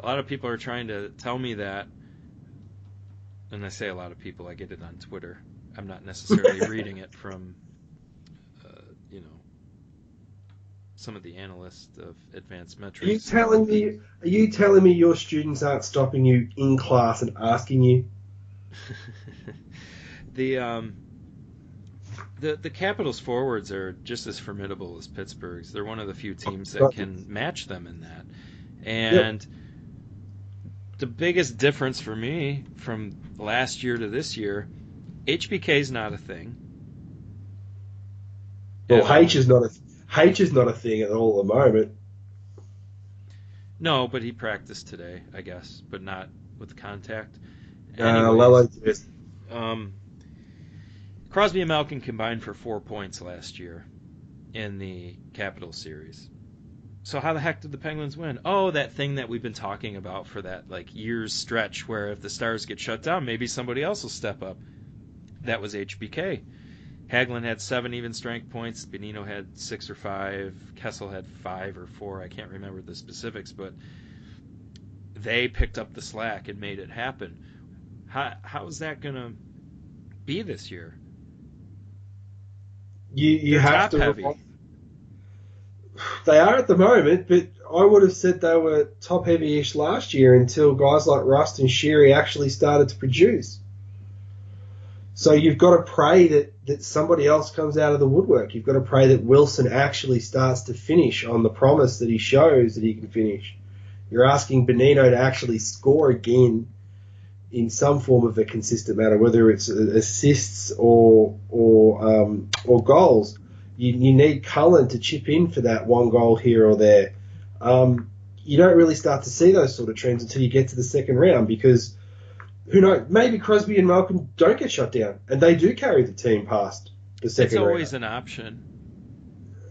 A lot of people are trying to tell me that, and I say a lot of people. I get it on Twitter. I'm not necessarily reading it from, uh, you know, some of the analysts of advanced metrics. Are you telling me? Are you telling me your students aren't stopping you in class and asking you? the um, the the Capitals forwards are just as formidable as Pittsburgh's. They're one of the few teams that can match them in that. And the biggest difference for me from last year to this year, HBK is not a thing. Well. H is not a H is not a thing at all at the moment. No, but he practiced today, I guess, but not with contact. Uh, Anyways. Just Um, Crosby and Malkin combined for four points last year in the Capital Series. So how the heck did the Penguins win? Oh, that thing that we've been talking about for that like years stretch where if the Stars get shut down, maybe somebody else will step up. That was HBK. Hagelin had seven even strength points. Bonino had six or five. Kessel had five or four. I can't remember the specifics, but they picked up the slack and made it happen. How how is that going to be this year? you you have to. heavy. They are at the moment, but I would have said they were top heavy-ish last year until guys like Rust and Sheary actually started to produce. So you've got to pray that, that somebody else comes out of the woodwork. You've got to pray that Wilson actually starts to finish on the promise that he shows that he can finish. You're asking Bonino to actually score again in some form of a consistent manner, whether it's assists or or um, or goals. You, you need Cullen to chip in for that one goal here or there. Um, you don't really start to see those sort of trends until you get to the second round because who knows? Maybe Crosby and Malkin don't get shut down and they do carry the team past the second It's always round. an option.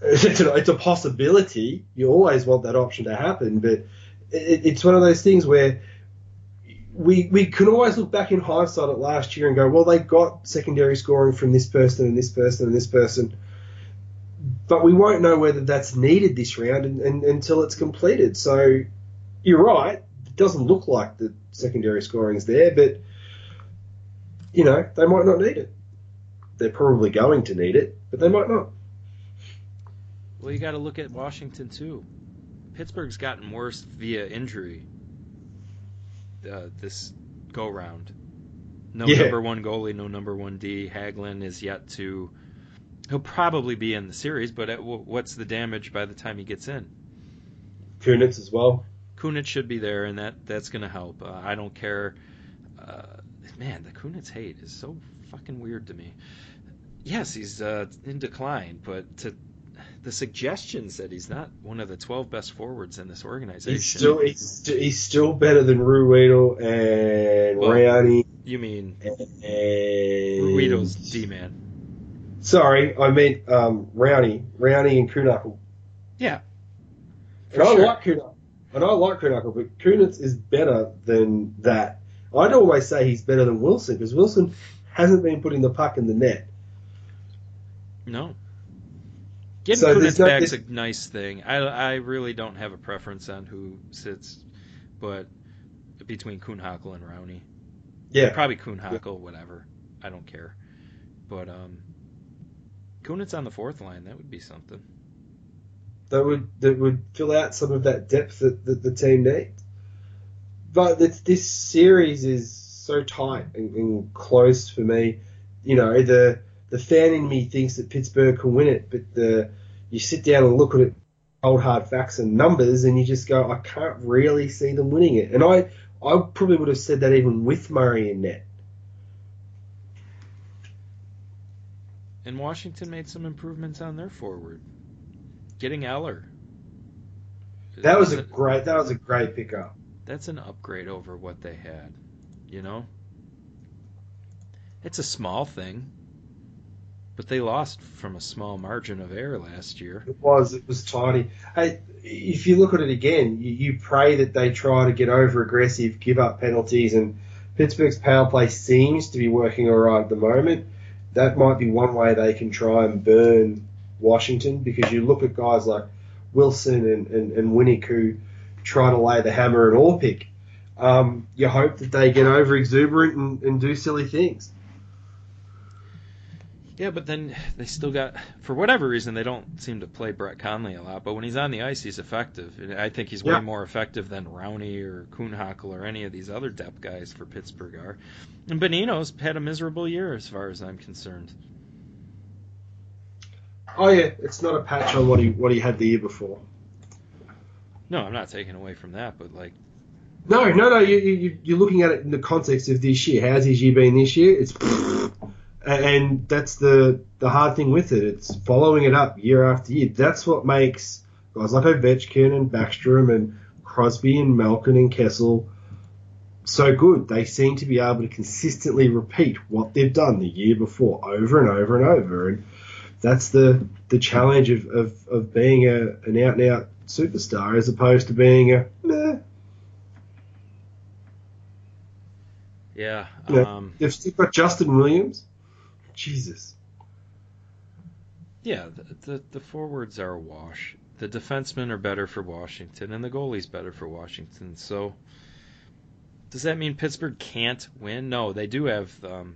It's a, it's a possibility. You always want that option to happen, but it, it's one of those things where we we can always look back in hindsight at last year and go, well, they got secondary scoring from this person and this person and this person, but we won't know whether that's needed this round and, and, until it's completed. So you're right. It doesn't look like the secondary scoring is there, but you know they might not need it. They're probably going to need it, but they might not. Well, you got to look at Washington too. Pittsburgh's gotten worse via injury uh, this go round. No Yeah. number one goalie, no number one D. Hagelin is yet to. He'll probably be in the series, but at, what's the damage by the time he gets in? Kunitz as well. Kunitz should be there, and that that's going to help. Uh, I don't care. Uh, man, the Kunitz hate is so fucking weird to me. Yes, he's uh, in decline, but to the suggestions that he's not one of the 12 best forwards in this organization. He's still he's, he's still better than Ruedel and Well, Riani you mean and D man? Sorry, I meant um, Rowney, Rowney and Kuhnhackl. Yeah, And I sure. like Kuhnhackl, and I like Kuhnhackl, but Kunitz is better than that. I'd always say he's better than Wilson because Wilson hasn't been putting the puck in the net. No. Getting So Kunitz no- back's a nice thing. I, I really don't have a preference on who sits, but between Kuhnhackl and Rowney. Yeah, Probably Kuhnhackl, whatever. I don't care. But um, Kunitz on the fourth line, that would be something. that would that would fill out some of that depth that, that the team needs. But this, this series is so tight and, and close for me. You know, the the fan in me thinks that Pittsburgh can win it, but the you sit down and look at it, cold hard facts and numbers, and you just go, I can't really see them winning it. And I, I probably would have said that even with Murray in net. And Washington made some improvements on their forward, getting Eller. That was a great. That was a great pickup. That's an upgrade over what they had. You know, it's a small thing, but they lost from a small margin of error last year. It was. It was tiny. Hey, if you look at it again, you, you pray that they try to get over aggressive, give up penalties, and Pittsburgh's power play seems to be working all right at the moment. That might be one way they can try and burn Washington because you look at guys like Wilson and, and, and Winnik who try to lay the hammer at Orpik. Um, you hope that they get over exuberant and, and do silly things. Yeah, but then they still got, for whatever reason, they don't seem to play Brett Connolly a lot. But when he's on the ice, he's effective. And I think he's way more effective than Rowney or Kuhnhackl or any of these other depth guys for Pittsburgh are. And Bonino's had a miserable year as far as I'm concerned. Oh yeah, it's not a patch on what he what he had the year before. No, I'm not taking away from that, but like, No, no, no. You, you, you're looking at it in the context of this year. How's his year been this year? It's and that's the the hard thing with it. It's following it up year after year. That's what makes guys like Ovechkin and Backstrom and Crosby and Malkin and Kessel so good. They seem to be able to consistently repeat what they've done the year before over and over and over. And that's the the challenge of, of, of being a, an out and out superstar as opposed to being a meh. yeah. Yeah. Um, They've still got Justin Williams. Jesus. Yeah, the, the the forwards are a wash. The defensemen are better for Washington, and the goalie's better for Washington. So, does that mean Pittsburgh can't win? No, they do have. Um,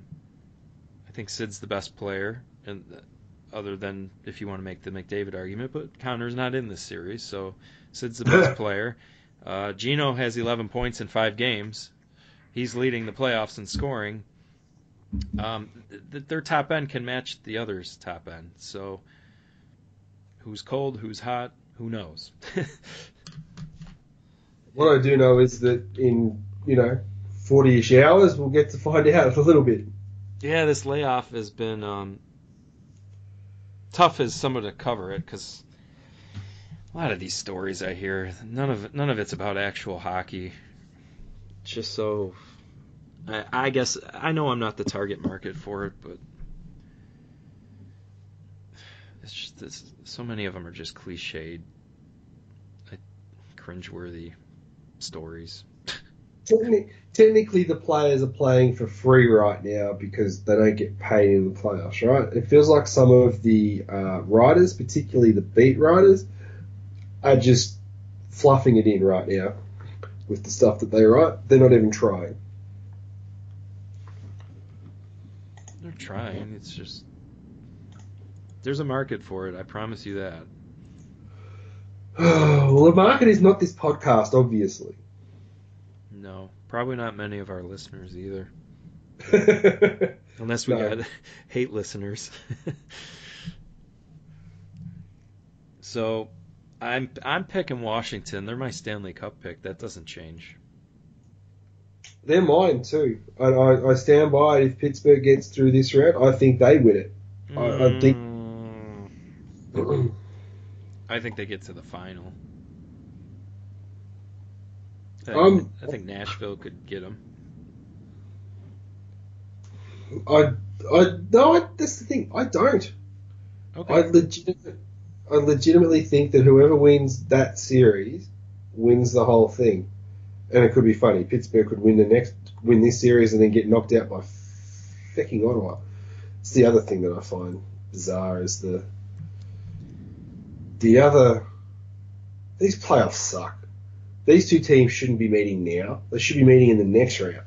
I think Sid's the best player, and other than if you want to make the McDavid argument, but Connor's not in this series, so Sid's the best player. Uh, Gino has 11 points in five games. He's leading the playoffs in scoring. Um, th- th- their top end can match the others' top end. So, who's cold, who's hot, who knows? What I do know is that in, you know, 40 ish hours, we'll get to find out a little bit. yeah, this layoff has been um, tough as someone to cover it because a lot of these stories I hear, none of none of it's about actual hockey. Just so. I, I guess I know I'm not the target market for it, but it's just it's, so many of them are just cliched, cringeworthy stories. Techni- technically, the players are playing for free right now because they don't get paid in the playoffs, right? It feels like some of the uh, writers, particularly the beat writers, are just fluffing it in right now with the stuff that they write. They're not even trying. Trying. It's just there's a market for it. I promise you that. well, the market is not this podcast, obviously. No, probably not many of our listeners either, unless we No. got hate listeners. so, I'm I'm picking Washington. They're my Stanley Cup pick. That doesn't change. They're mine too. I, I, I stand by it. If Pittsburgh gets through this round, I think they win it. I- I think- Mm, I think they get to the final. I think, Um, I think Nashville could get them. I, I no, I, that's the thing. I don't. Okay. I legitimately, I legitimately think that whoever wins that series wins the whole thing, and it could be funny. Pittsburgh could win the next, win this series, and then get knocked out by fucking Ottawa. It's the other thing that I find bizarre is the the other. These playoffs suck. These two teams shouldn't be meeting now. They should be meeting in the next round.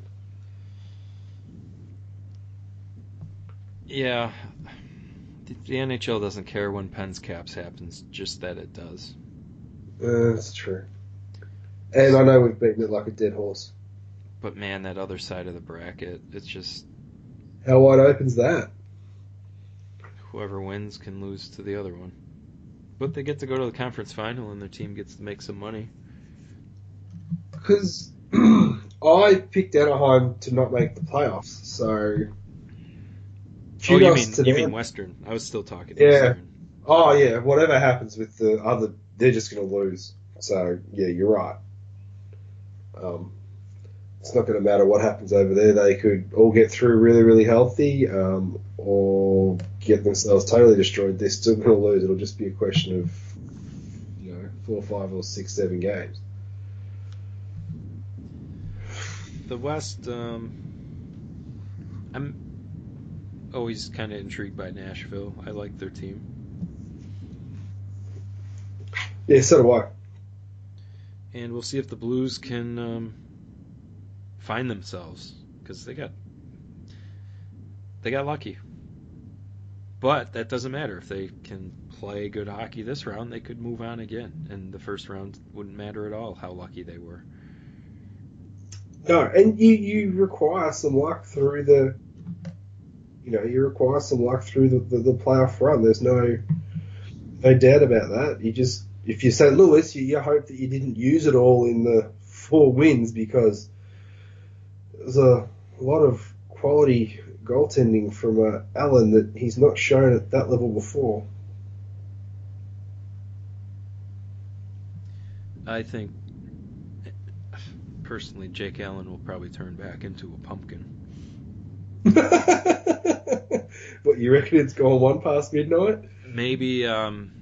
Yeah, the, the NHL doesn't care when Pens Caps happens, just that it does. Uh, that's true. And I know we've beaten it like a dead horse. But man, that other side of the bracket, it's just How wide open's that? whoever wins can lose to the other one. But they get to go to the conference final, and their team gets to make some money. Because I picked Anaheim to not make the playoffs, so. Oh, you mean you them. mean Western? I was still talking. Yeah. Eastern. Oh yeah, whatever happens with the other, they're just going to lose. So yeah, you're right. Um, it's not going to matter what happens over there. They could all get through really, really healthy, um, or get themselves totally destroyed. They're still going to lose. It'll just be a question of, you know, four, five, or six, seven games. The West, um, I'm always kind of intrigued by Nashville. I like their team. Yeah, so do I. and we'll see if the Blues can um, find themselves because they got they got lucky. But that doesn't matter if they can play good hockey this round. They could move on again, and the first round wouldn't matter at all how lucky they were. No, and you, you require some luck through the, you know, you require some luck through the, the, the playoff run. There's no no doubt about that. You just, if you're St. Louis, you, you hope that you didn't use it all in the four wins because there's a lot of quality goaltending from uh, Allen that he's not shown at that level before. I think personally, Jake Allen will probably turn back into a pumpkin. what you reckon it's gone one past midnight? Maybe um,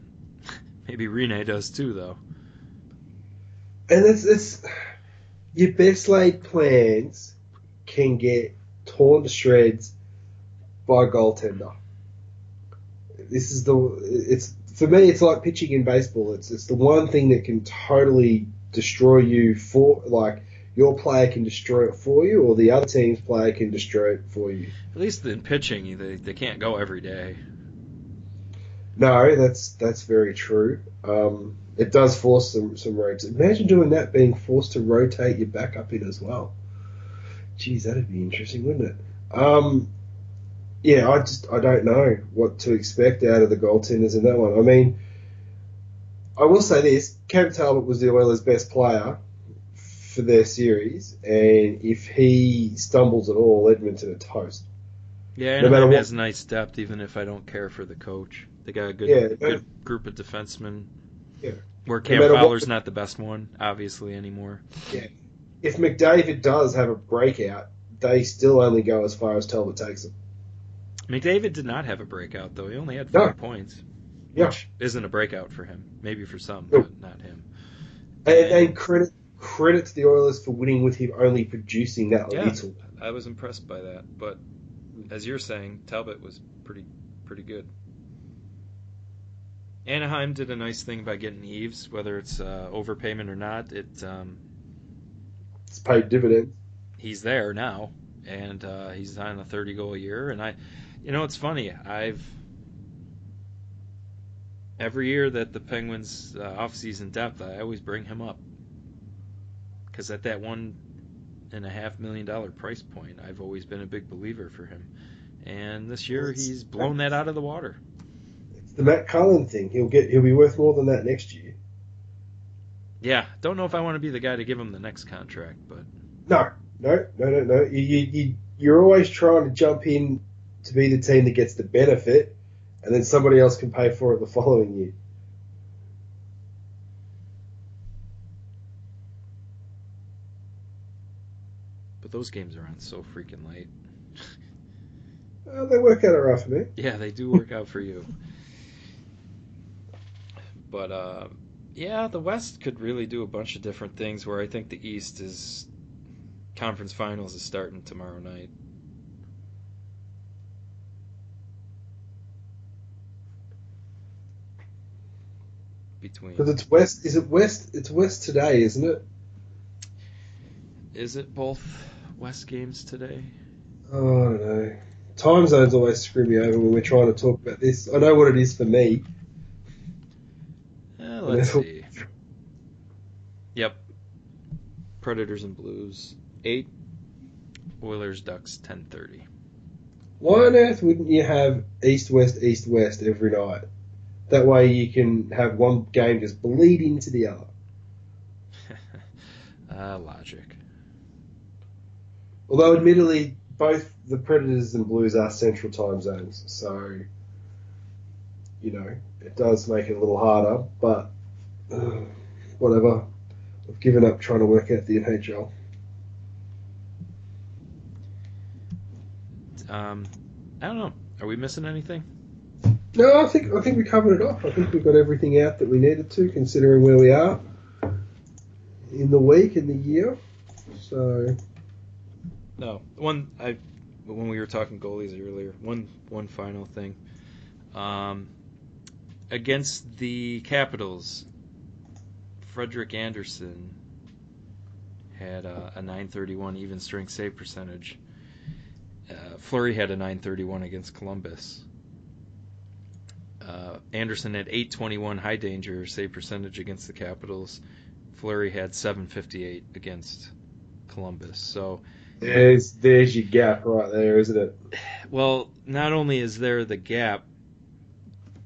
maybe Rinne does too, though. And it's, it's your best laid plans can get torn to shreds by a goaltender. This is the it's for me. It's like pitching in baseball. It's it's the one thing that can totally destroy you for like your player can destroy it for you, or the other team's player can destroy it for you. At least in pitching, they they can't go every day. No, that's that's very true. Um, it does force some some rotates. Imagine doing that, being forced to rotate your back up in as well. Geez, that'd be interesting, wouldn't it? Um, yeah, I just I don't know what to expect out of the goaltenders in that one. I mean, I will say this: Cam Talbot was the Oilers' best player for their series, and if he stumbles at all, Edmonton are toast. Yeah, No and matter what- has nice depth, even if I don't care for the coach. They got a good, Yeah, good group of defensemen. Yeah. Where Cam matter what- Fowler's not the best one, obviously anymore. If McDavid does have a breakout, they still only go as far as Talbot takes them. McDavid did not have a breakout though. He only had No. points, Yeah. which isn't a breakout for him. Maybe for some, No. but not him. And, and credit credit to the Oilers for winning with him only producing that Yeah. little. I was impressed by that, but as you're saying, Talbot was pretty pretty good. Anaheim did a nice thing by getting Eaves, whether it's uh, overpayment or not. It um, It's paid dividends. he's there now, and uh, he's on a 30 goal a year. And I, you know, it's funny. I've every year that the Penguins uh, off-season depth, I always bring him up because at that one and a half million dollar price point, I've always been a big believer for him. And this year, he's blown that out of the water. It's the Matt Cullen thing. He'll get he'll be worth more than that next year. Yeah, don't know if I want to be the guy to give him the next contract, but No, no, no, no, no. You, you, you you're always trying to jump in to be the team that gets the benefit, and then somebody else can pay for it the following year. but those games are on so freaking late. Uh, they work out alright for me. Yeah, they do work out for you. But uh, yeah, the West could really do a bunch of different things. Where I think the East is conference finals is starting tomorrow night. Between Because it's West. Is it West? It's West today, isn't it? is it both West games today? Oh, I don't know. Time zones always screw me over when we're trying to talk about this. I know what it is for me. Let's see. Yep. Predators and Blues eight. Oilers Ducks ten thirty. Why on earth wouldn't you have east west east west every night? That way you can have one game just bleed into the other. uh, logic. Although, admittedly, both the Predators and Blues are central time zones, so you know it does make it a little harder. But uh, whatever, I've given up trying to work out the NHL. Um, I don't know. Are we missing anything? No, I think I think we covered it off. I think we got everything out that we needed to, considering where we are in the week in the year. So no, one I when we were talking goalies earlier. One one final thing. Um, against the Capitals, Frederik Andersen had a, a 931 even strength save percentage. Uh, Fleury had a 931 against Columbus. Uh, Andersen had 821 high danger save percentage against the Capitals. Fleury had 758 against Columbus. So there's there's your gap right there, isn't it? Well, not only is there the gap,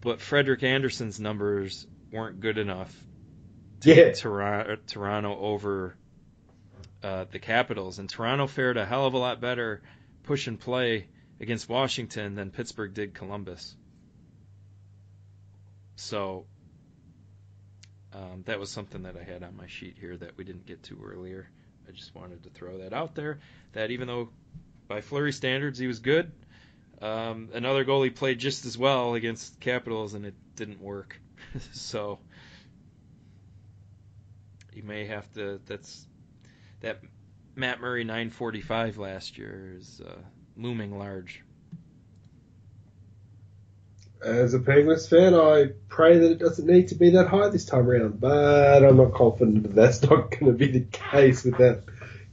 but Frederik Andersen's numbers weren't good enough to yeah. Toronto, Toronto over uh, the Capitals, and Toronto fared a hell of a lot better push and play against Washington than Pittsburgh did Columbus. So um, that was something that I had on my sheet here that we didn't get to earlier. I just wanted to throw that out there. That even though by Fleury standards he was good, um, another goalie played just as well against Capitals and it didn't work. so you may have to. That's that Matt Murray 945 last year is uh, looming large. As a Penguins fan, I pray that it doesn't need to be that high this time around, but I'm not confident that that's not going to be the case with that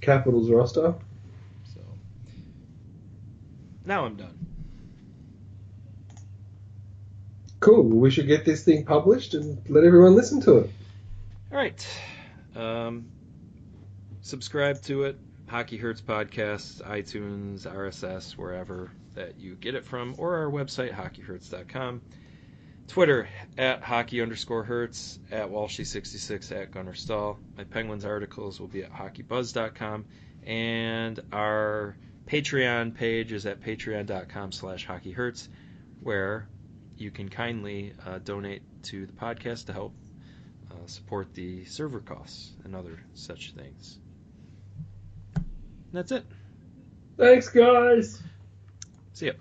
Capitals roster. So now I'm done. Cool. We should get this thing published and let everyone listen to it. All right. Um, subscribe to it. Hockey Hurts podcast, iTunes, RSS, wherever that you get it from, or our website, hockeyhurts.com. Twitter at hockey underscore hurts, at Walshy66, at Gunner Stahl. My Penguins articles will be at hockeybuzz.com, and our Patreon page is at patreon.com slash hockeyhurts, where you can kindly uh, donate to the podcast to help uh, support the server costs and other such things. And that's it. Thanks, guys. See ya.